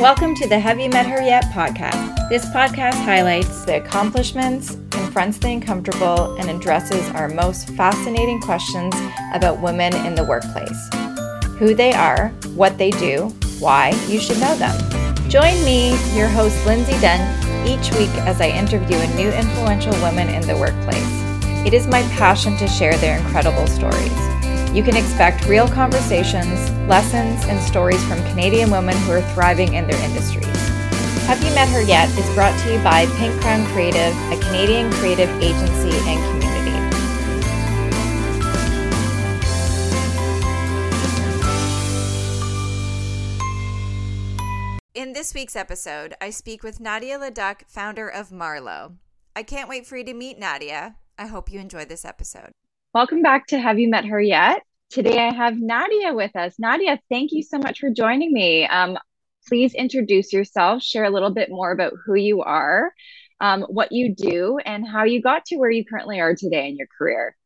Welcome to the Have You Met Her Yet podcast. This podcast highlights the accomplishments, confronts the uncomfortable, and addresses our most fascinating questions about women in the workplace who they are, what they do, why you should know them. Join me, your host Lindsay Dunn, each week as I interview a new influential woman in the workplace. It is my passion to share their incredible stories. You can expect real conversations, lessons, and stories from Canadian women who are thriving in their industries. Have You Met Her Yet is brought to you by Pink Crown Creative, a Canadian creative agency and community. In this week's episode, I speak with Nadia Leduc, founder of Marlow. I can't wait for you to meet Nadia. I hope you enjoy this episode. Welcome back to Have You Met Her Yet? Today I have Nadia with us. Nadia, thank you so much for joining me. Um, please introduce yourself, share a little bit more about who you are, um, what you do, and how you got to where you currently are today in your career.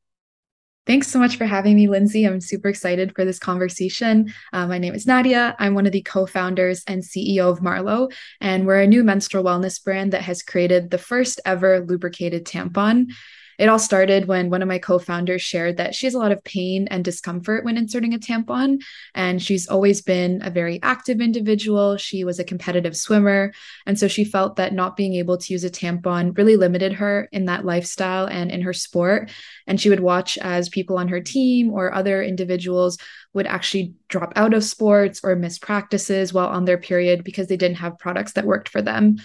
Thanks so much for having me, Lindsay. I'm super excited for this conversation. Uh, my name is Nadia. I'm one of the co founders and CEO of Marlow, and we're a new menstrual wellness brand that has created the first ever lubricated tampon it all started when one of my co-founders shared that she has a lot of pain and discomfort when inserting a tampon and she's always been a very active individual. She was a competitive swimmer and so she felt that not being able to use a tampon really limited her in that lifestyle and in her sport and she would watch as people on her team or other individuals would actually drop out of sports or miss practices while on their period because they didn't have products that worked for them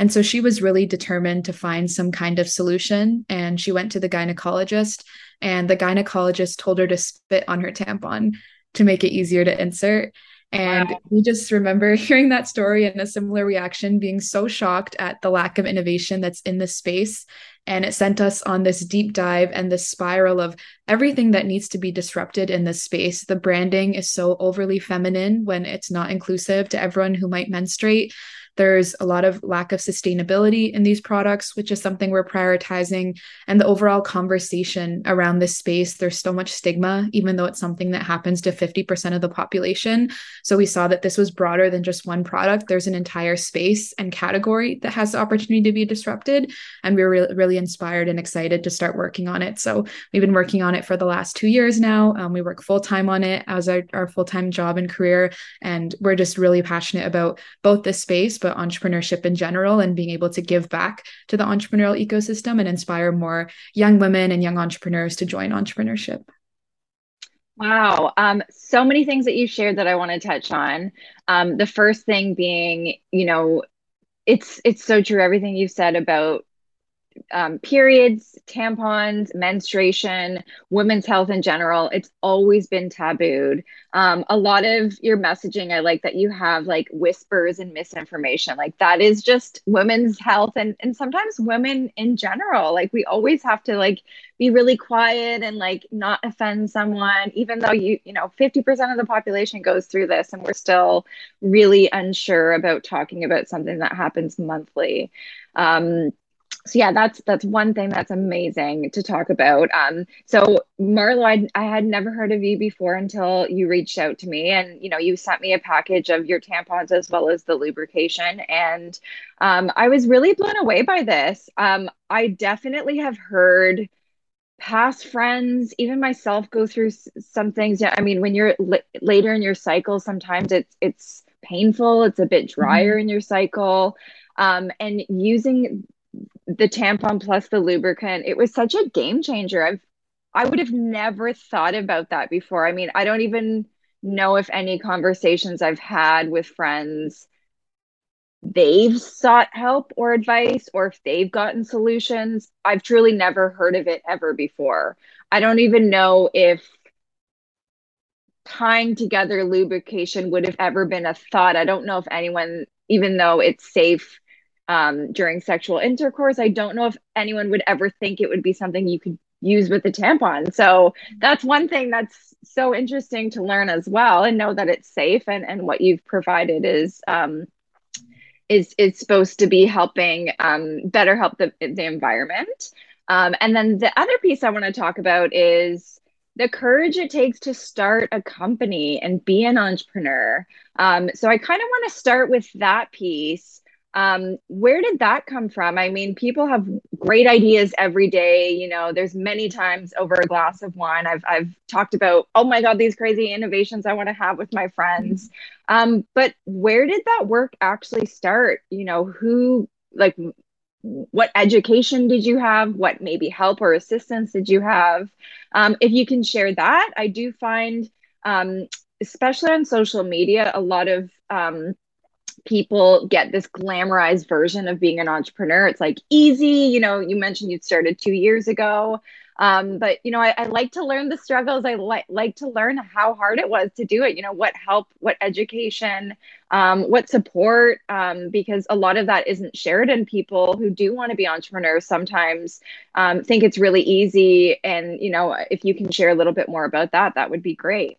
and so she was really determined to find some kind of solution. And she went to the gynecologist, and the gynecologist told her to spit on her tampon to make it easier to insert. And wow. we just remember hearing that story and a similar reaction, being so shocked at the lack of innovation that's in this space. And it sent us on this deep dive and this spiral of everything that needs to be disrupted in this space. The branding is so overly feminine when it's not inclusive to everyone who might menstruate. There's a lot of lack of sustainability in these products, which is something we're prioritizing. And the overall conversation around this space, there's so much stigma, even though it's something that happens to 50% of the population. So we saw that this was broader than just one product. There's an entire space and category that has the opportunity to be disrupted. And we're re- really inspired and excited to start working on it. So we've been working on it for the last two years now. Um, we work full time on it as our, our full time job and career. And we're just really passionate about both this space, but entrepreneurship in general and being able to give back to the entrepreneurial ecosystem and inspire more young women and young entrepreneurs to join entrepreneurship. Wow. Um, so many things that you shared that I want to touch on. Um, the first thing being, you know, it's it's so true everything you've said about um, periods, tampons, menstruation, women's health in general, it's always been tabooed. Um, a lot of your messaging, I like that you have like whispers and misinformation. Like that is just women's health and, and sometimes women in general. Like we always have to like be really quiet and like not offend someone, even though you, you know, 50% of the population goes through this and we're still really unsure about talking about something that happens monthly. Um, so yeah that's that's one thing that's amazing to talk about. Um so Marlow I, I had never heard of you before until you reached out to me and you know you sent me a package of your tampons as well as the lubrication. And um i was really blown away by this. Um i definitely have heard past friends even myself go through some things. Yeah i mean when you're l- later in your cycle sometimes it's it's painful it's a bit drier mm-hmm. in your cycle. Um, and using the tampon plus the lubricant it was such a game changer. I've i would have never thought about that before. I mean i don't even know if any conversations i've had with friends they've sought help or advice or if they've gotten solutions. I've truly never heard of it ever before. I don't even know if tying together lubrication would have ever been a thought. I don't know if anyone even though it's safe um, during sexual intercourse. I don't know if anyone would ever think it would be something you could use with a tampon. So that's one thing that's so interesting to learn as well and know that it's safe and, and what you've provided is um, is is supposed to be helping um, better help the, the environment. Um, and then the other piece I want to talk about is the courage it takes to start a company and be an entrepreneur. Um, so I kind of want to start with that piece. Um, where did that come from? I mean, people have great ideas every day. You know, there's many times over a glass of wine, I've I've talked about, oh my God, these crazy innovations I want to have with my friends. Um, but where did that work actually start? You know, who like what education did you have? What maybe help or assistance did you have? Um, if you can share that, I do find, um, especially on social media, a lot of um, people get this glamorized version of being an entrepreneur. It's like easy. You know, you mentioned you started two years ago. Um, but you know, I, I, like to learn the struggles. I like like to learn how hard it was to do it. You know, what help, what education, um, what support, um, because a lot of that isn't shared. And people who do want to be entrepreneurs sometimes um, think it's really easy. And you know, if you can share a little bit more about that, that would be great.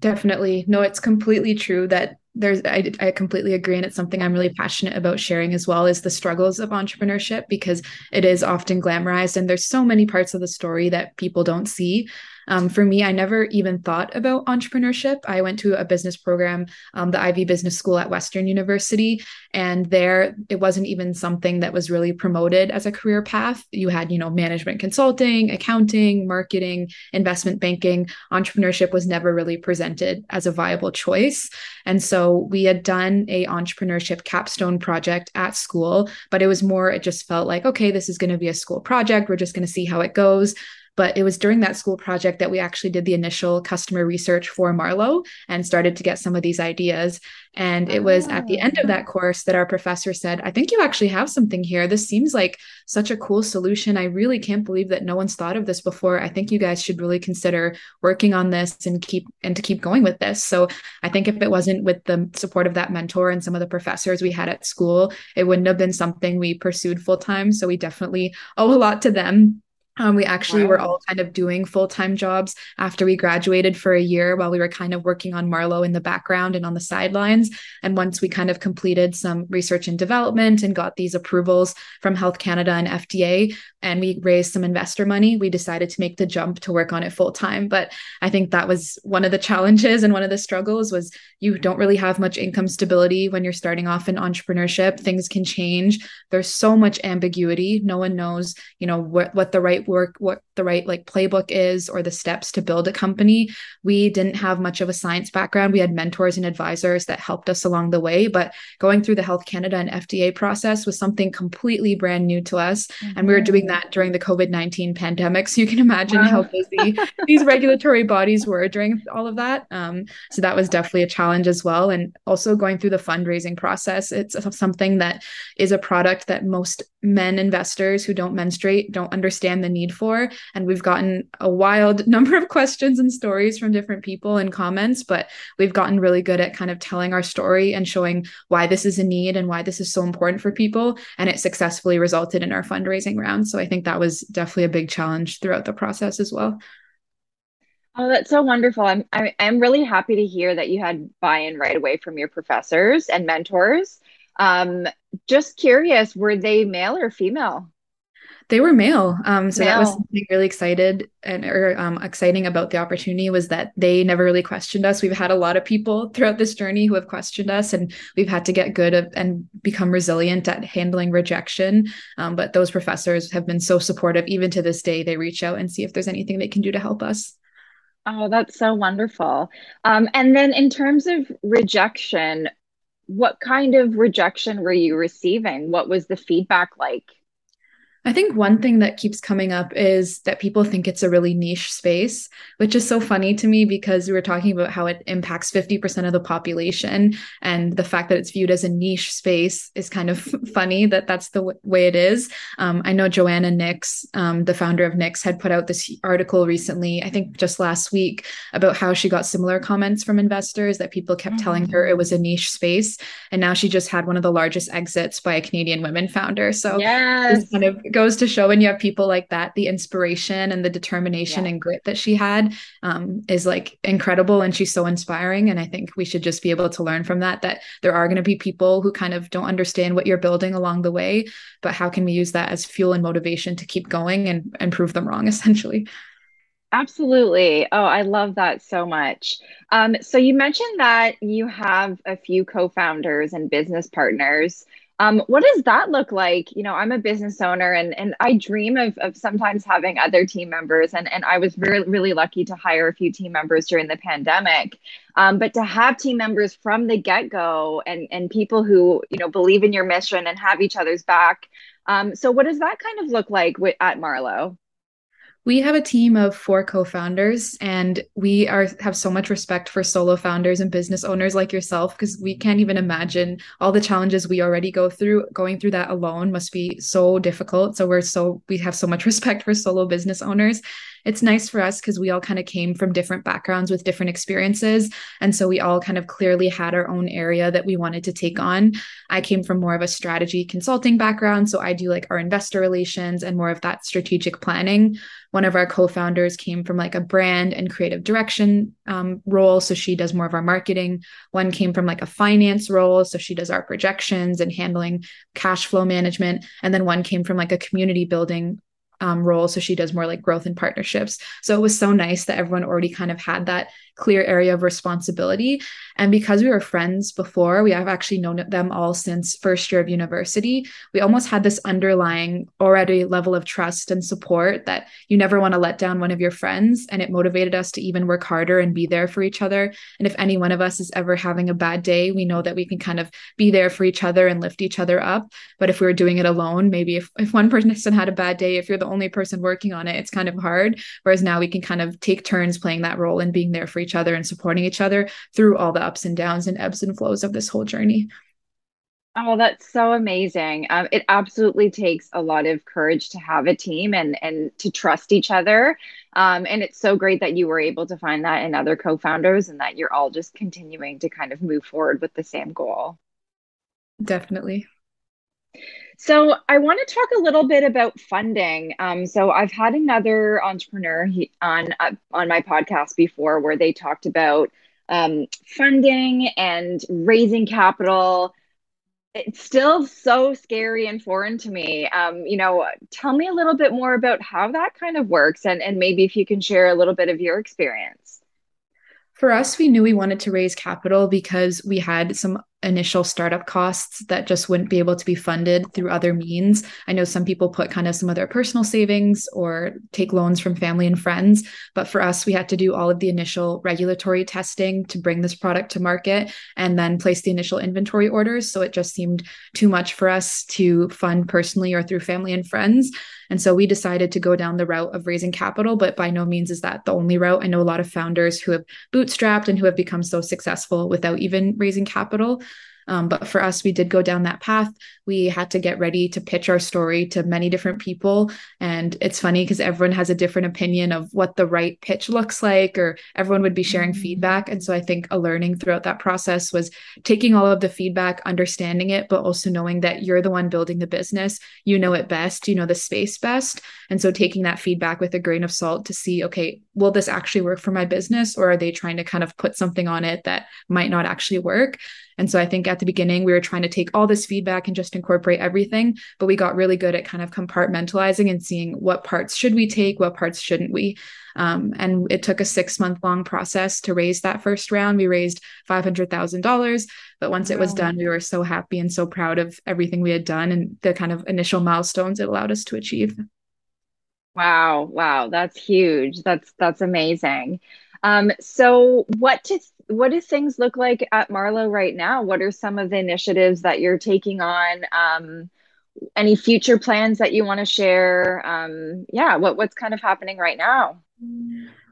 Definitely. No, it's completely true that there's I, I completely agree and it's something i'm really passionate about sharing as well is the struggles of entrepreneurship because it is often glamorized and there's so many parts of the story that people don't see um, for me, I never even thought about entrepreneurship. I went to a business program, um, the Ivey Business School at Western University, and there it wasn't even something that was really promoted as a career path. You had, you know, management consulting, accounting, marketing, investment banking. Entrepreneurship was never really presented as a viable choice. And so we had done a entrepreneurship capstone project at school, but it was more, it just felt like, okay, this is going to be a school project. We're just going to see how it goes. But it was during that school project that we actually did the initial customer research for Marlow and started to get some of these ideas. And it was at the end of ah. that course that our professor said, I think you actually have something here. This seems like such a cool solution. I really can't believe that no one's thought of this before. I think you guys should really consider working on this and keep and to keep going with this. So I think if it wasn't with the support of that mentor and some of the professors we had at school, it wouldn't have been something we pursued full time. So we definitely owe a lot to them um, we actually wow. were all kind of doing full time jobs after we graduated for a year while we were kind of working on Marlow in the background and on the sidelines. And once we kind of completed some research and development and got these approvals from Health Canada and FDA, and we raised some investor money, we decided to make the jump to work on it full time. But I think that was one of the challenges and one of the struggles was you don't really have much income stability when you're starting off in entrepreneurship. Things can change. There's so much ambiguity. No one knows, you know, what, what the right work what the right like playbook is or the steps to build a company we didn't have much of a science background we had mentors and advisors that helped us along the way but going through the health canada and fda process was something completely brand new to us mm-hmm. and we were doing. That during the covid-19 pandemic so you can imagine wow. how busy these regulatory bodies were during all of that um, so that was definitely a challenge as well and also going through the fundraising process it's something that is a product that most men investors who don't menstruate don't understand the need for. And we've gotten a wild number of questions and stories from different people and comments, but we've gotten really good at kind of telling our story and showing why this is a need and why this is so important for people. And it successfully resulted in our fundraising round. So I think that was definitely a big challenge throughout the process as well. Oh, that's so wonderful. I'm, I'm really happy to hear that you had buy-in right away from your professors and mentors. Um, just curious, were they male or female? They were male. Um, so male. that was something really excited and or um, exciting about the opportunity was that they never really questioned us. We've had a lot of people throughout this journey who have questioned us, and we've had to get good at, and become resilient at handling rejection. Um, but those professors have been so supportive. Even to this day, they reach out and see if there's anything they can do to help us. Oh, that's so wonderful. Um, and then in terms of rejection, what kind of rejection were you receiving? What was the feedback like? I think one thing that keeps coming up is that people think it's a really niche space, which is so funny to me because we were talking about how it impacts 50% of the population. And the fact that it's viewed as a niche space is kind of funny that that's the w- way it is. Um, I know Joanna Nix, um, the founder of Knix, had put out this article recently, I think just last week, about how she got similar comments from investors that people kept mm-hmm. telling her it was a niche space. And now she just had one of the largest exits by a Canadian women founder. So yes. kind of goes to show when you have people like that, the inspiration and the determination yeah. and grit that she had um, is like incredible. And she's so inspiring. And I think we should just be able to learn from that, that there are going to be people who kind of don't understand what you're building along the way, but how can we use that as fuel and motivation to keep going and, and prove them wrong, essentially? Absolutely. Oh, I love that so much. Um, so you mentioned that you have a few co-founders and business partners. Um, what does that look like? You know, I'm a business owner and and I dream of of sometimes having other team members and and I was really really lucky to hire a few team members during the pandemic. Um, but to have team members from the get-go and and people who, you know, believe in your mission and have each other's back. Um, so what does that kind of look like with, at Marlow? We have a team of four co-founders and we are have so much respect for solo founders and business owners like yourself because we can't even imagine all the challenges we already go through. Going through that alone must be so difficult. So we're so we have so much respect for solo business owners it's nice for us because we all kind of came from different backgrounds with different experiences. And so we all kind of clearly had our own area that we wanted to take on. I came from more of a strategy consulting background. So I do like our investor relations and more of that strategic planning. One of our co founders came from like a brand and creative direction um, role. So she does more of our marketing. One came from like a finance role. So she does our projections and handling cash flow management. And then one came from like a community building um, role. So she does more like growth and partnerships. So it was so nice that everyone already kind of had that clear area of responsibility. And because we were friends before, we have actually known them all since first year of university. We almost had this underlying already level of trust and support that you never want to let down one of your friends. And it motivated us to even work harder and be there for each other. And if any one of us is ever having a bad day, we know that we can kind of be there for each other and lift each other up. But if we were doing it alone, maybe if, if one person had a bad day, if you're the only person working on it, it's kind of hard. Whereas now we can kind of take turns playing that role and being there for each each other and supporting each other through all the ups and downs and ebbs and flows of this whole journey. Oh, that's so amazing. Um, it absolutely takes a lot of courage to have a team and and to trust each other. Um, and it's so great that you were able to find that in other co-founders and that you're all just continuing to kind of move forward with the same goal. Definitely. So I want to talk a little bit about funding. Um, so I've had another entrepreneur he, on uh, on my podcast before where they talked about um, funding and raising capital. It's still so scary and foreign to me. Um, you know, tell me a little bit more about how that kind of works, and and maybe if you can share a little bit of your experience. For us, we knew we wanted to raise capital because we had some initial startup costs that just wouldn't be able to be funded through other means. I know some people put kind of some of their personal savings or take loans from family and friends, but for us we had to do all of the initial regulatory testing to bring this product to market and then place the initial inventory orders, so it just seemed too much for us to fund personally or through family and friends. And so we decided to go down the route of raising capital, but by no means is that the only route. I know a lot of founders who have bootstrapped and who have become so successful without even raising capital. Um, but for us, we did go down that path. We had to get ready to pitch our story to many different people. And it's funny because everyone has a different opinion of what the right pitch looks like, or everyone would be sharing mm-hmm. feedback. And so I think a learning throughout that process was taking all of the feedback, understanding it, but also knowing that you're the one building the business. You know it best, you know the space best. And so taking that feedback with a grain of salt to see, okay, will this actually work for my business? Or are they trying to kind of put something on it that might not actually work? And so I think at the beginning, we were trying to take all this feedback and just incorporate everything, but we got really good at kind of compartmentalizing and seeing what parts should we take, what parts shouldn't we. Um, and it took a six month long process to raise that first round. We raised $500,000. But once wow. it was done, we were so happy and so proud of everything we had done and the kind of initial milestones it allowed us to achieve. Wow, wow, that's huge. That's that's amazing. Um, so what to what do things look like at Marlow right now? What are some of the initiatives that you're taking on? Um, any future plans that you want to share? Um, yeah, what what's kind of happening right now?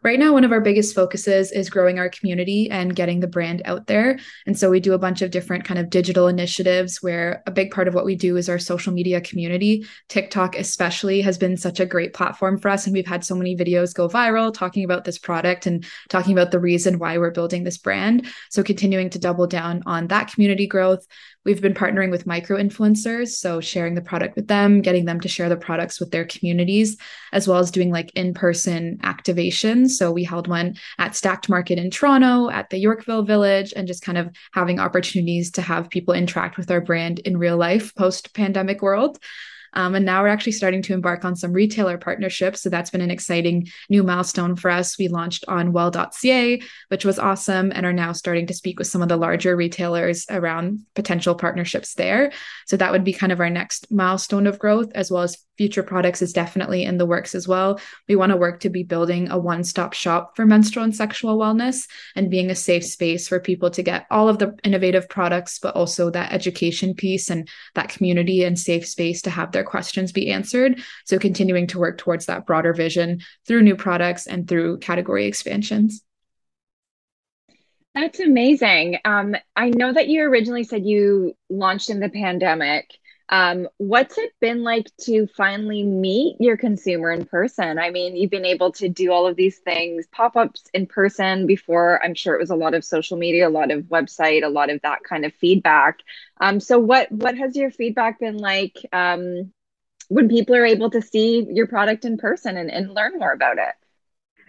Right now, one of our biggest focuses is growing our community and getting the brand out there. And so we do a bunch of different kind of digital initiatives where a big part of what we do is our social media community. TikTok, especially, has been such a great platform for us. And we've had so many videos go viral talking about this product and talking about the reason why we're building this brand. So continuing to double down on that community growth. We've been partnering with micro influencers, so sharing the product with them, getting them to share the products with their communities, as well as doing like in person activations. So we held one at Stacked Market in Toronto, at the Yorkville Village, and just kind of having opportunities to have people interact with our brand in real life post pandemic world. Um, and now we're actually starting to embark on some retailer partnerships. So that's been an exciting new milestone for us. We launched on well.ca, which was awesome, and are now starting to speak with some of the larger retailers around potential partnerships there. So that would be kind of our next milestone of growth, as well as future products is definitely in the works as well. We want to work to be building a one stop shop for menstrual and sexual wellness and being a safe space for people to get all of the innovative products, but also that education piece and that community and safe space to have their questions be answered. So, continuing to work towards that broader vision through new products and through category expansions. That's amazing. Um, I know that you originally said you launched in the pandemic. Um, what's it been like to finally meet your consumer in person? I mean, you've been able to do all of these things, pop ups in person before. I'm sure it was a lot of social media, a lot of website, a lot of that kind of feedback. Um, so, what what has your feedback been like um, when people are able to see your product in person and, and learn more about it?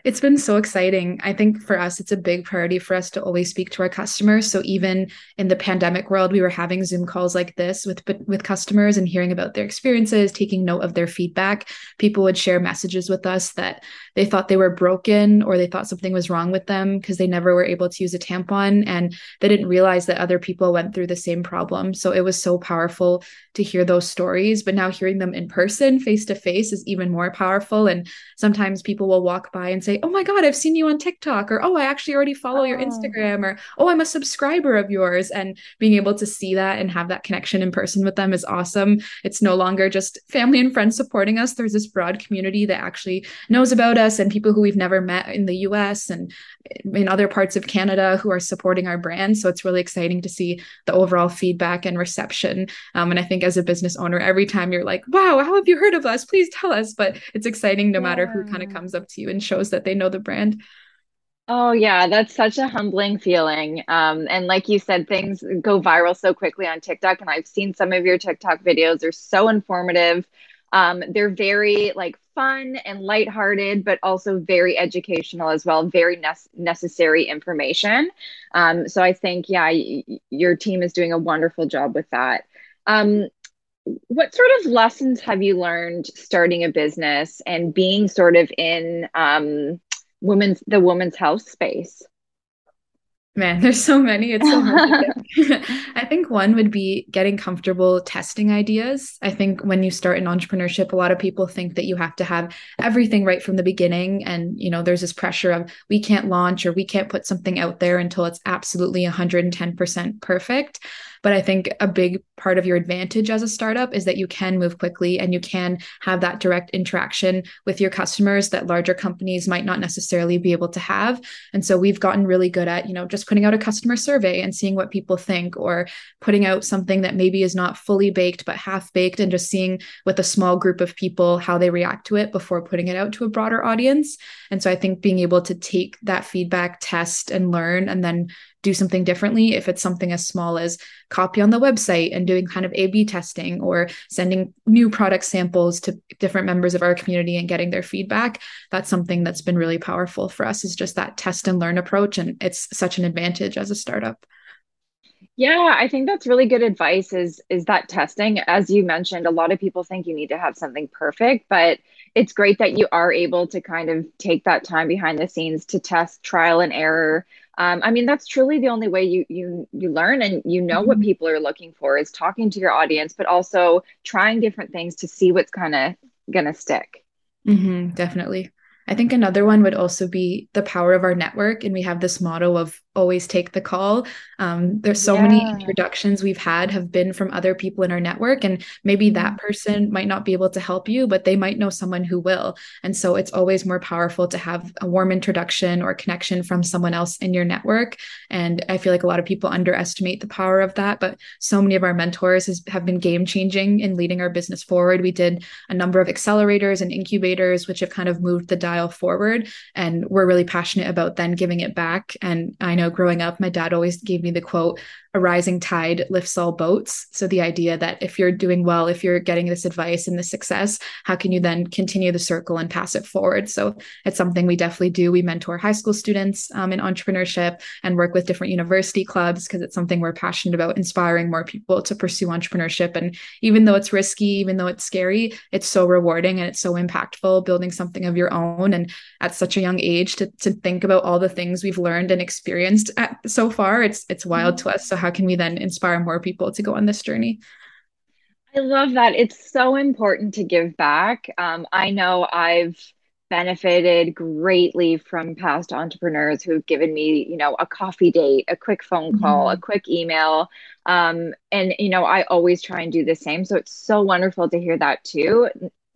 It's been so exciting. I think for us, it's a big priority for us to always speak to our customers. So even in the pandemic world, we were having Zoom calls like this with with customers and hearing about their experiences, taking note of their feedback. People would share messages with us that they thought they were broken or they thought something was wrong with them because they never were able to use a tampon and they didn't realize that other people went through the same problem. So it was so powerful to hear those stories, but now hearing them in person, face to face is even more powerful and sometimes people will walk by and say oh my God, I've seen you on TikTok, or oh, I actually already follow oh. your Instagram, or oh, I'm a subscriber of yours. And being able to see that and have that connection in person with them is awesome. It's no longer just family and friends supporting us. There's this broad community that actually knows about us and people who we've never met in the US and in other parts of Canada who are supporting our brand. So it's really exciting to see the overall feedback and reception. Um, and I think as a business owner, every time you're like, wow, how have you heard of us? Please tell us. But it's exciting no yeah. matter who kind of comes up to you and shows that they know the brand. Oh yeah, that's such a humbling feeling. Um, and like you said, things go viral so quickly on TikTok, and I've seen some of your TikTok videos. They're so informative. Um, they're very like fun and lighthearted, but also very educational as well. Very ne- necessary information. Um, so I think yeah, y- your team is doing a wonderful job with that. Um, what sort of lessons have you learned starting a business and being sort of in um, women's the women's health space? Man, there's so many. It's so hard. I think one would be getting comfortable testing ideas. I think when you start in entrepreneurship, a lot of people think that you have to have everything right from the beginning. And, you know, there's this pressure of we can't launch or we can't put something out there until it's absolutely 110% perfect. But I think a big part of your advantage as a startup is that you can move quickly and you can have that direct interaction with your customers that larger companies might not necessarily be able to have. And so we've gotten really good at, you know, just putting out a customer survey and seeing what people think or putting out something that maybe is not fully baked but half baked and just seeing with a small group of people how they react to it before putting it out to a broader audience. And so I think being able to take that feedback, test and learn and then do something differently if it's something as small as copy on the website and doing kind of A B testing or sending new product samples to different members of our community and getting their feedback. That's something that's been really powerful for us is just that test and learn approach. And it's such an advantage as a startup. Yeah, I think that's really good advice is is that testing as you mentioned a lot of people think you need to have something perfect but it's great that you are able to kind of take that time behind the scenes to test trial and error um, i mean that's truly the only way you you you learn and you know mm-hmm. what people are looking for is talking to your audience but also trying different things to see what's kind of gonna stick mm-hmm, definitely I think another one would also be the power of our network. And we have this motto of always take the call. Um, there's so yeah. many introductions we've had have been from other people in our network. And maybe that mm-hmm. person might not be able to help you, but they might know someone who will. And so it's always more powerful to have a warm introduction or connection from someone else in your network. And I feel like a lot of people underestimate the power of that. But so many of our mentors has, have been game changing in leading our business forward. We did a number of accelerators and incubators, which have kind of moved the dial forward. And we're really passionate about then giving it back. And I know growing up, my dad always gave me the quote, a rising tide lifts all boats. So the idea that if you're doing well, if you're getting this advice and this success, how can you then continue the circle and pass it forward? So it's something we definitely do. We mentor high school students um, in entrepreneurship and work with different university clubs because it's something we're passionate about, inspiring more people to pursue entrepreneurship. And even though it's risky, even though it's scary, it's so rewarding and it's so impactful building something of your own. And at such a young age to, to think about all the things we've learned and experienced at, so far, it's it's wild mm-hmm. to us. So how can we then inspire more people to go on this journey? I love that. It's so important to give back. Um, I know I've benefited greatly from past entrepreneurs who've given me, you know, a coffee date, a quick phone call, mm-hmm. a quick email. Um, and, you know, I always try and do the same. So it's so wonderful to hear that too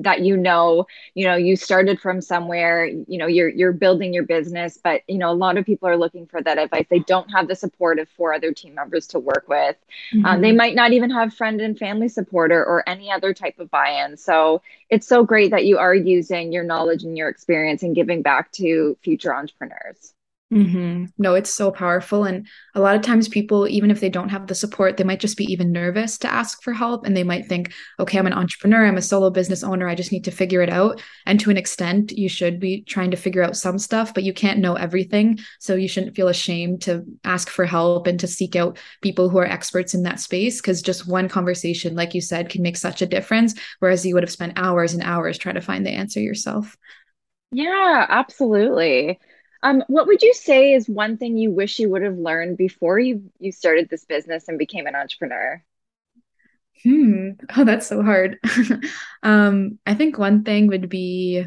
that you know you know you started from somewhere you know you're you're building your business but you know a lot of people are looking for that advice. They don't have the support of four other team members to work with. Mm-hmm. um, they might not even have friend and family support or, or any other type of buy-in. So it's so great that you are using your knowledge and your experience and giving back to future entrepreneurs Mm-hmm. No, it's so powerful. And a lot of times, people, even if they don't have the support, they might just be even nervous to ask for help. And they might think, okay, I'm an entrepreneur, I'm a solo business owner, I just need to figure it out. And to an extent, you should be trying to figure out some stuff, but you can't know everything. So you shouldn't feel ashamed to ask for help and to seek out people who are experts in that space. Because just one conversation, like you said, can make such a difference. Whereas you would have spent hours and hours trying to find the answer yourself. Yeah, absolutely. Um, what would you say is one thing you wish you would have learned before you you started this business and became an entrepreneur? Hmm. Oh, that's so hard. um, I think one thing would be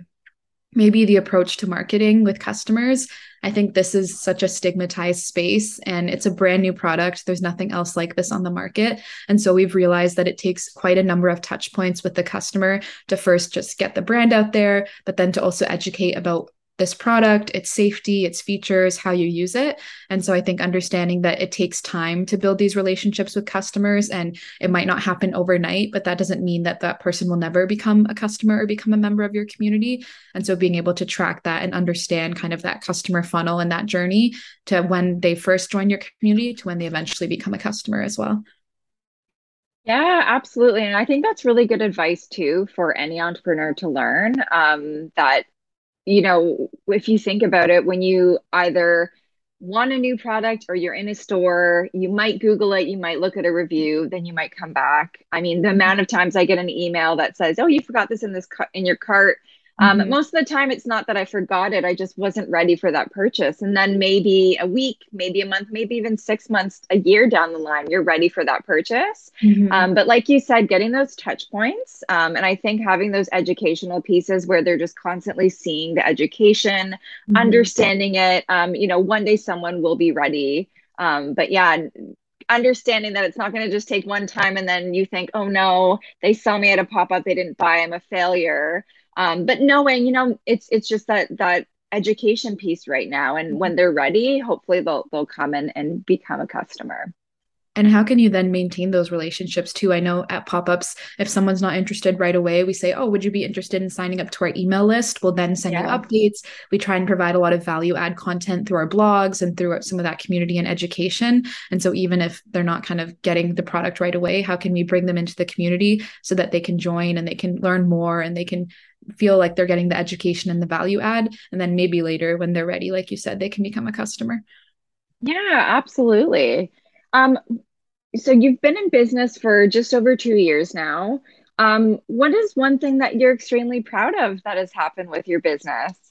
maybe the approach to marketing with customers. I think this is such a stigmatized space and it's a brand new product. There's nothing else like this on the market. And so we've realized that it takes quite a number of touch points with the customer to first just get the brand out there, but then to also educate about this product, its safety, its features, how you use it. And so I think understanding that it takes time to build these relationships with customers and it might not happen overnight, but that doesn't mean that that person will never become a customer or become a member of your community. And so being able to track that and understand kind of that customer funnel and that journey to when they first join your community to when they eventually become a customer as well. Yeah, absolutely. And I think that's really good advice too for any entrepreneur to learn um, that you know, if you think about it, when you either want a new product or you're in a store, you might Google it, you might look at a review, then you might come back. I mean, the amount of times I get an email that says, "Oh, you forgot this in this in your cart," Um, mm-hmm. Most of the time, it's not that I forgot it. I just wasn't ready for that purchase. And then maybe a week, maybe a month, maybe even six months, a year down the line, you're ready for that purchase. Mm-hmm. Um, but like you said, getting those touch points. Um, and I think having those educational pieces where they're just constantly seeing the education, mm-hmm. understanding it. Um, you know, one day someone will be ready. Um, but yeah, understanding that it's not going to just take one time and then you think, oh no, they saw me at a pop up, they didn't buy, I'm a failure um, but knowing you know it's it's just that that education piece right now and when they're ready hopefully they'll they'll come in and become a customer and how can you then maintain those relationships too? I know at pop ups, if someone's not interested right away, we say, Oh, would you be interested in signing up to our email list? We'll then send yeah. you updates. We try and provide a lot of value add content through our blogs and through some of that community and education. And so, even if they're not kind of getting the product right away, how can we bring them into the community so that they can join and they can learn more and they can feel like they're getting the education and the value add? And then maybe later, when they're ready, like you said, they can become a customer. Yeah, absolutely. Um, so you've been in business for just over two years now. Um, what is one thing that you're extremely proud of that has happened with your business?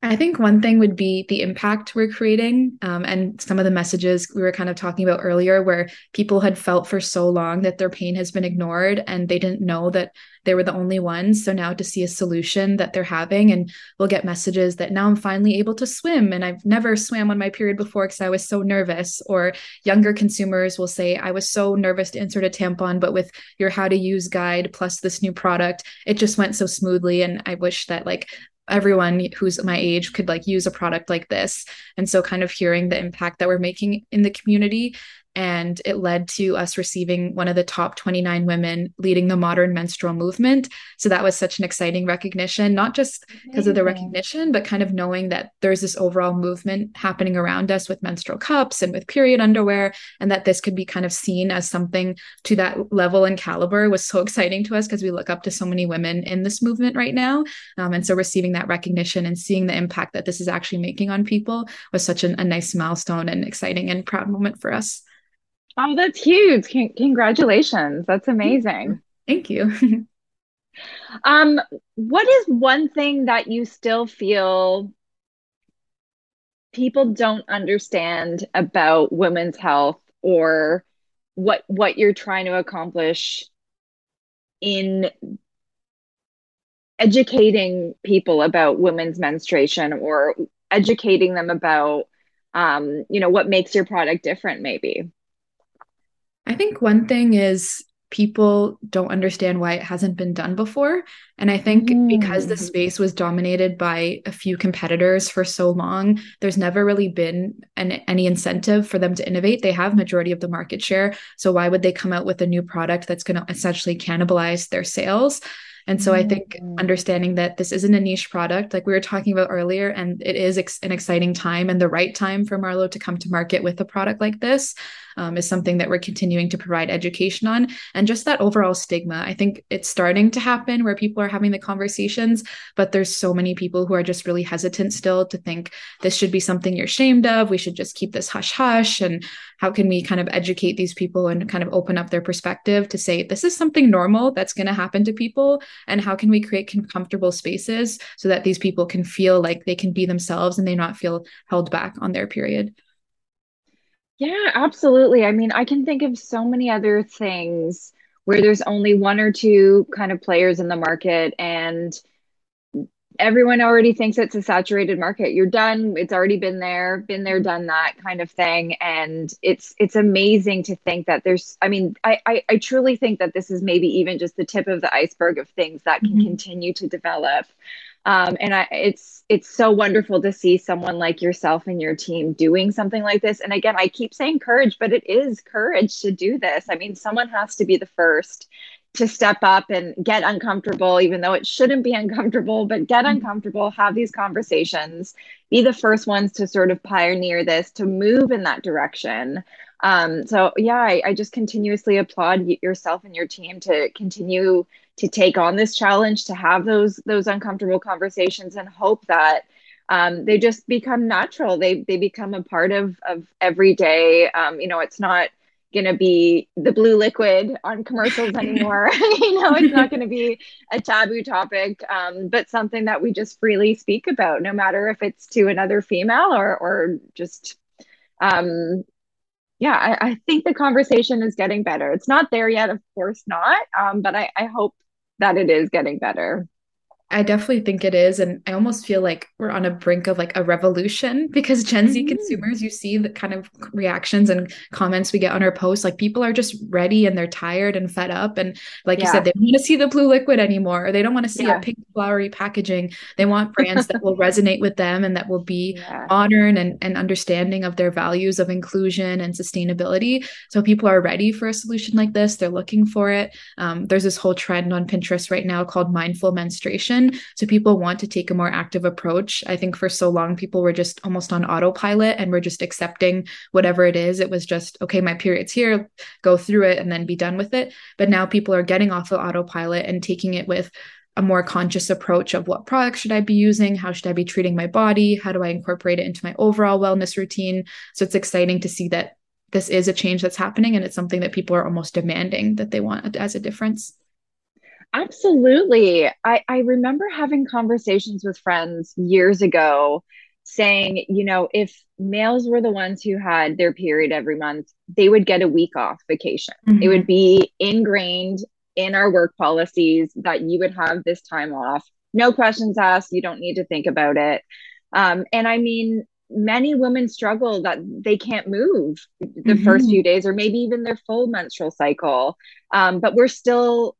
I think one thing would be the impact we're creating um, and some of the messages we were kind of talking about earlier, where people had felt for so long that their pain has been ignored and they didn't know that they were the only ones. So now to see a solution that they're having, and we'll get messages that now I'm finally able to swim and I've never swam on my period before because I was so nervous. Or younger consumers will say, I was so nervous to insert a tampon, but with your how to use guide plus this new product, it just went so smoothly. And I wish that like everyone who's my age could like use a product like this. And so kind of hearing the impact that we're making in the community And it led to us receiving one of the top 29 women leading the modern menstrual movement. So that was such an exciting recognition, not just because of the recognition, but kind of knowing that there's this overall movement happening around us with menstrual cups and with period underwear, and that this could be kind of seen as something to that level and caliber was so exciting to us because we look up to so many women in this movement right now. Um, and so receiving that recognition and seeing the impact that this is actually making on people was such an, a nice milestone and exciting and proud moment for us. Oh, that's huge. C- congratulations. That's amazing. Thank you. Thank you. um, what is one thing that you still feel people don't understand about women's health or what what you're trying to accomplish in educating people about women's menstruation or educating them about um, you know what makes your product different maybe i think one thing is people don't understand why it hasn't been done before. And i think mm. because the space was dominated by a few competitors for so long there's never really been an, any incentive for them to innovate. They have majority of the market share. So why would they come out with a new product that's going to essentially cannibalize their sales? And so I think mm. understanding that this isn't a niche product, like we were talking about earlier, and it is ex- an exciting time and the right time for Marlow to come to market with a product like this um, is something that we're continuing to provide education on. And just that overall stigma, I think it's starting to happen where people are having the conversations, but there's so many people who are just really hesitant still to think this should be something you're ashamed of. We should just keep this hush hush. And how can we kind of educate these people and kind of open up their perspective to say this is something normal that's going to happen to people? And how can we create comfortable spaces so that these people can feel like they can be themselves and they not feel held back on their period? Yeah, absolutely. I mean, I can think of so many other things where there's only one or two kind of players in the market and everyone already thinks it's a saturated market. You're done. It's already been there, been there, done that kind of thing. And it's it's amazing to think that there's I mean, I I, I truly think that this is maybe even just the tip of the iceberg of things that can mm-hmm. continue to develop. Um, and I, it's it's so wonderful to see someone like yourself and your team doing something like this. And again, I keep saying courage, but it is courage to do this. I mean, someone has to be the first to step up and get uncomfortable, even though it shouldn't be uncomfortable, but get mm-hmm. uncomfortable, have these conversations, be the first ones to sort of pioneer this, to move in that direction. Um, so yeah, I, I just continuously applaud yourself and your team to continue to take on this challenge, to have those those uncomfortable conversations, and hope that um, they just become natural. They they become a part of of every day. Um, you know, it's not going to be the blue liquid on commercials anymore. you know, it's not going to be a taboo topic, um, but something that we just freely speak about, no matter if it's to another female or or just um, yeah, I, I, think the conversation is getting better. It's not there yet, of course not. Um, but I, I hope that it is getting better. I definitely think it is. And I almost feel like we're on a brink of like a revolution because Gen Z mm-hmm. consumers, you see the kind of reactions and comments we get on our posts. Like people are just ready and they're tired and fed up. And like yeah. you said, they don't want to see the blue liquid anymore, or they don't want to see yeah. a pink flowery packaging. They want brands that will resonate with them and that will be yeah. modern and, and understanding of their values of inclusion and sustainability. So people are ready for a solution like this. They're looking for it. Um, there's this whole trend on Pinterest right now called mindful menstruation so people want to take a more active approach. I think for so long, people were just almost on autopilot and we're just accepting whatever it is. It was just, okay, my period's here, go through it and then be done with it. But now people are getting off of autopilot and taking it with a more conscious approach of what products should I be using? How should I be treating my body? How do I incorporate it into my overall wellness routine? So it's exciting to see that this is a change that's happening and it's something that people are almost demanding that they want as a difference. Absolutely. I, I remember having conversations with friends years ago saying, you know, if males were the ones who had their period every month, they would get a week off vacation. Mm-hmm. It would be ingrained in our work policies that you would have this time off. No questions asked. You don't need to think about it. Um, and I mean, many women struggle that they can't move the mm-hmm. first few days or maybe even their full menstrual cycle. Um, but we're still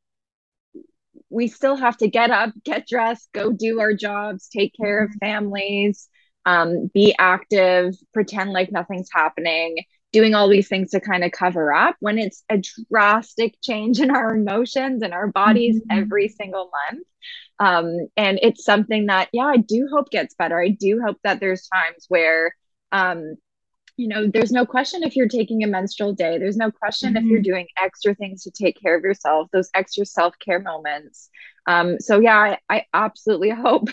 we still have to get up, get dressed, go do our jobs, take care of mm-hmm. families, um, be active, pretend like nothing's happening. doing all these things to kind of cover up when it's a drastic change in our emotions and our bodies mm-hmm. every single month. Um, and it's something that, yeah, I do hope gets better. I do hope that there's times where, um, you know, there's no question if you're taking a menstrual day, there's no question mm-hmm. if you're mm-hmm. doing extra things to take care of yourself, those extra self care moments. Um, so, yeah, I, I absolutely hope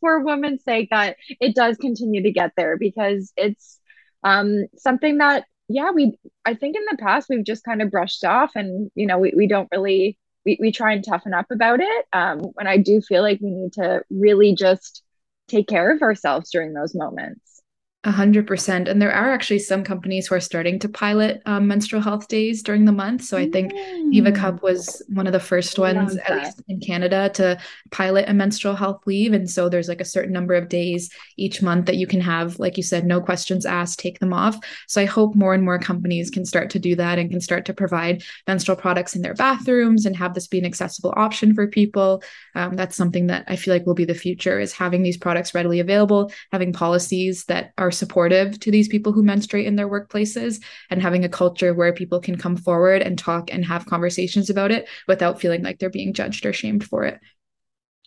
for women's sake that it does continue to get there because it's um, something that, yeah, we, I think in the past we've just kind of brushed off and, you know, we, we don't really we, we try and toughen up about it. Um, and I do feel like we need to really just take care of ourselves during those moments. A hundred percent. And there are actually some companies who are starting to pilot um, menstrual health days during the month. So I think mm. DivaCup was one of the first ones, at least in Canada, to pilot a menstrual health leave. And so there's like a certain number of days each month that you can have, like you said, no questions asked, take them off. So I hope more and more companies can start to do that and can start to provide menstrual products in their bathrooms and have this be an accessible option for people. Um, that's something that I feel like will be the future is having these products readily available, having policies that are are supportive to these people who menstruate in their workplaces and having a culture where people can come forward and talk and have conversations about it without feeling like they're being judged or shamed for it.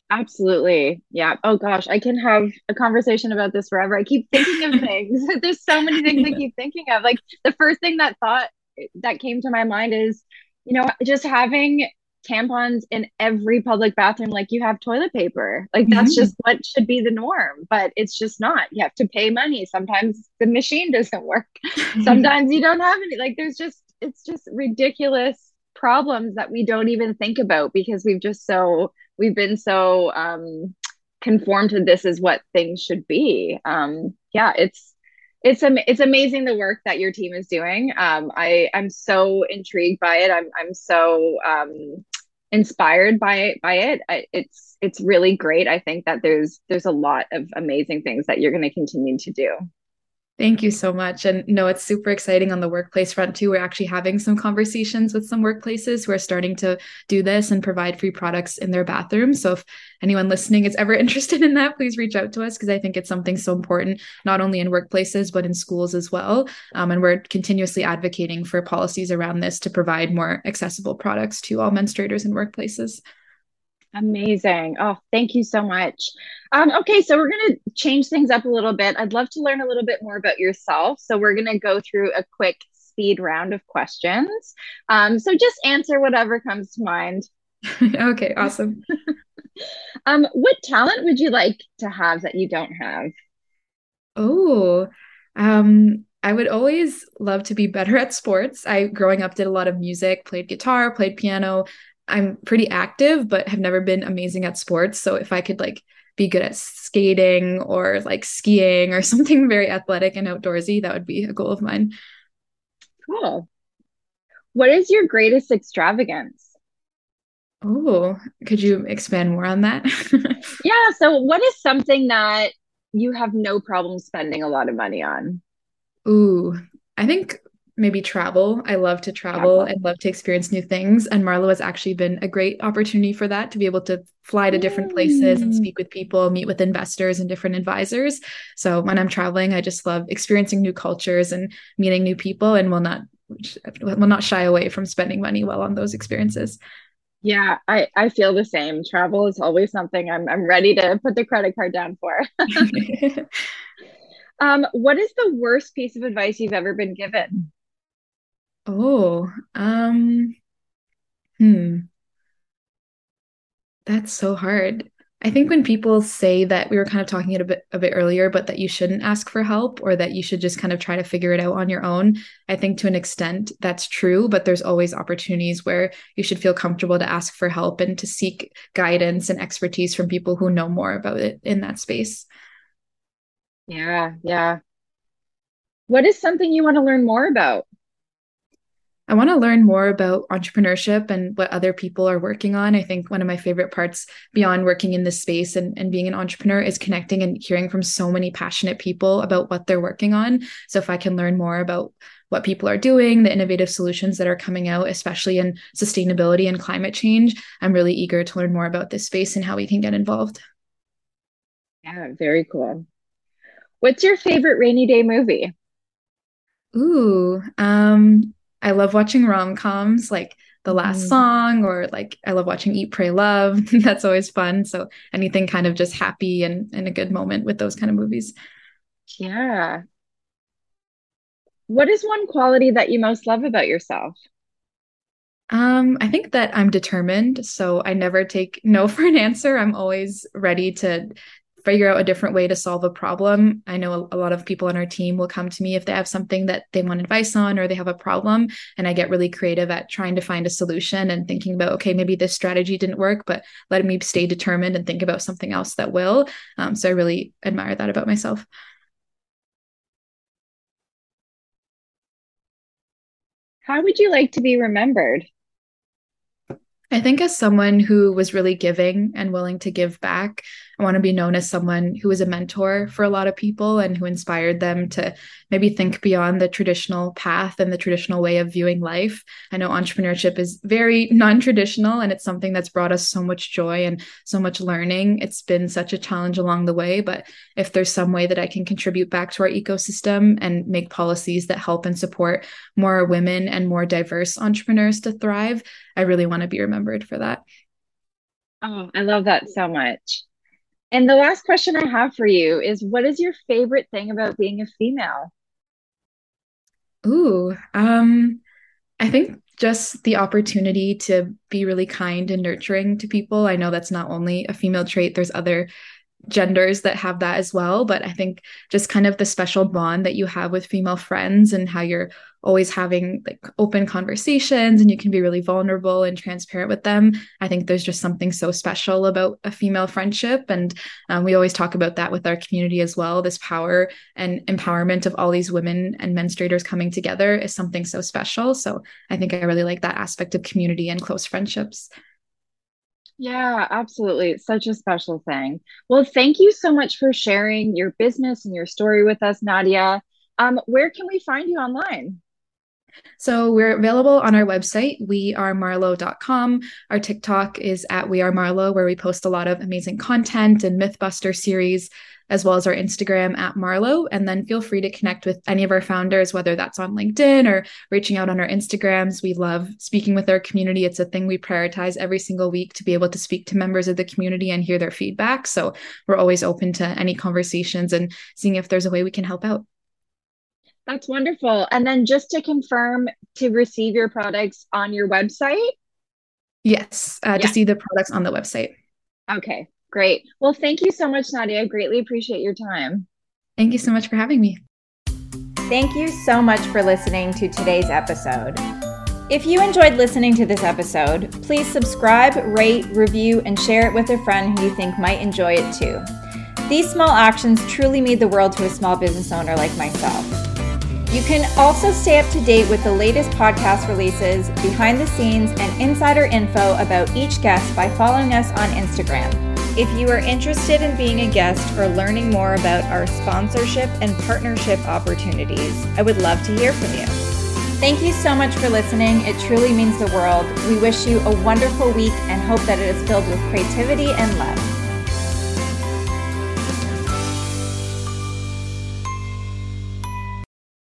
Absolutely. Yeah. Oh gosh, I can have a conversation about this forever. I keep thinking of things. There's so many things I keep thinking of. Like the first thing that thought that came to my mind is, you know, just having tampons in every public bathroom like you have toilet paper. Like that's mm-hmm. just what should be the norm, but it's just not. You have to pay money. Sometimes the machine doesn't work. Sometimes you don't have any. Like there's just it's just ridiculous problems that we don't even think about because we've just so we've been so um conformed to this is what things should be. Um yeah, it's it's am- it's amazing the work that your team is doing. Um, I I'm so intrigued by it. I'm I'm so um, inspired by by it. It's it's really great. I think that there's there's a lot of amazing things that you're going to continue to do. Thank you so much. And no, it's super exciting on the workplace front too. We're actually having some conversations with some workplaces who are starting to do this and provide free products in their bathrooms. So if anyone listening is ever interested in that, please reach out to us because I think it's something so important, not only in workplaces, but in schools as well. Um, and we're continuously advocating for policies around this to provide more accessible products to all menstruators in workplaces. Amazing. Oh, thank you so much. Um, okay, so we're going to change things up a little bit. I'd love to learn a little bit more about yourself. So we're going to go through a quick speed round of questions. Um, so just answer whatever comes to mind. okay, awesome. um, what talent would you like to have that you don't have? Oh, um, I would always love to be better at sports. I growing up did a lot of music, played guitar, played piano. I'm pretty active, but have never been amazing at sports. So if I could like be good at skating or like skiing or something very athletic and outdoorsy, that would be a goal of mine. Cool. What is your greatest extravagance? Oh, could you expand more on that? yeah. So, what is something that you have no problem spending a lot of money on? Ooh, I think maybe travel. I love to travel and love to experience new things. And Marlow has actually been a great opportunity for that to be able to fly to different places and speak with people, meet with investors and different advisors. So when I'm traveling, I just love experiencing new cultures and meeting new people and will not will not shy away from spending money well on those experiences. Yeah, I, I feel the same. Travel is always something I'm I'm ready to put the credit card down for. um, what is the worst piece of advice you've ever been given? Oh, um, hmm. That's so hard. I think when people say that we were kind of talking it a bit a bit earlier, but that you shouldn't ask for help or that you should just kind of try to figure it out on your own, I think to an extent that's true, but there's always opportunities where you should feel comfortable to ask for help and to seek guidance and expertise from people who know more about it in that space. Yeah, yeah. What is something you want to learn more about? I want to learn more about entrepreneurship and what other people are working on. I think one of my favorite parts beyond working in this space and, and being an entrepreneur is connecting and hearing from so many passionate people about what they're working on. So if I can learn more about what people are doing, the innovative solutions that are coming out, especially in sustainability and climate change, I'm really eager to learn more about this space and how we can get involved. Yeah, very cool. What's your favorite rainy day movie? Ooh, um, I love watching rom-coms like The Last mm. Song or like I love watching Eat, Pray, Love. That's always fun. So anything kind of just happy and, and a good moment with those kind of movies. Yeah. What is one quality that you most love about yourself? Um, I think that I'm determined, so I never take no for an answer. I'm always ready to figure out a different way to solve a problem. I know a, a, lot of people on our team will come to me if they have something that they want advice on or they have a problem. And I get really creative at trying to find a solution and thinking about, okay, maybe this strategy didn't work, but letting me stay determined and think about something else that will. Um, so I really admire that about myself. How would you like to be remembered? I think as someone who was really giving and willing to give back, want to be known as someone who was a mentor for a lot of people and who inspired them to maybe think beyond the traditional path and the traditional way of viewing life. I know entrepreneurship is very non traditional and it's something that's brought us so much joy and so much learning. It's been such a challenge along the way. But if there's some way that I can contribute back to our ecosystem and make policies that help and support more women and more diverse entrepreneurs to thrive, I really want to be remembered for that. Oh, I love that so much. And the last question I have for you is what is your favorite thing about being a female? Ooh, um, I think just the opportunity to be really kind and nurturing to people. I know that's not only a female trait, there's other genders that have that as well. But I think just kind of the special bond that you have with female friends and how you're always having like open conversations and you can be really vulnerable and transparent with them. I think there's just something so special about a female friendship. And um, we always talk about that with our community as well. This power and empowerment of all these women and menstruators coming together is something so special. So I think I really like that aspect of community and close friendships. Yeah, absolutely. It's such a special thing. Well, thank you so much for sharing your business and your story with us, Nadia. Um, where can we find you online? So we're available on our website, wearemarlow.com. Our TikTok is at We Are Marlow, where we post a lot of amazing content and Mythbuster series as well as our Instagram at Marlow. And then feel free to connect with any of our founders, whether that's on LinkedIn or reaching out on our Instagrams. We love speaking with our community. It's a thing we prioritize every single week to be able to speak to members of the community and hear their feedback. So we're always open to any conversations and seeing if there's a way we can help out. That's wonderful. And then just to confirm, to receive your products on your website? Yes, uh, yeah. to see the products on the website. Okay, Great. Well, thank you so much, Nadia. I greatly appreciate your time. Thank you so much for having me. Thank you so much for listening to today's episode. If you enjoyed listening to this episode, please subscribe, rate, review, and share it with a friend who you think might enjoy it too. These small actions truly mean the world to a small business owner like myself. You can also stay up to date with the latest podcast releases, behind the scenes, and insider info about each guest by following us on Instagram. If you are interested in being a guest or learning more about our sponsorship and partnership opportunities, I would love to hear from you. Thank you so much for listening. It truly means the world. We wish you a wonderful week and hope that it is filled with creativity and love.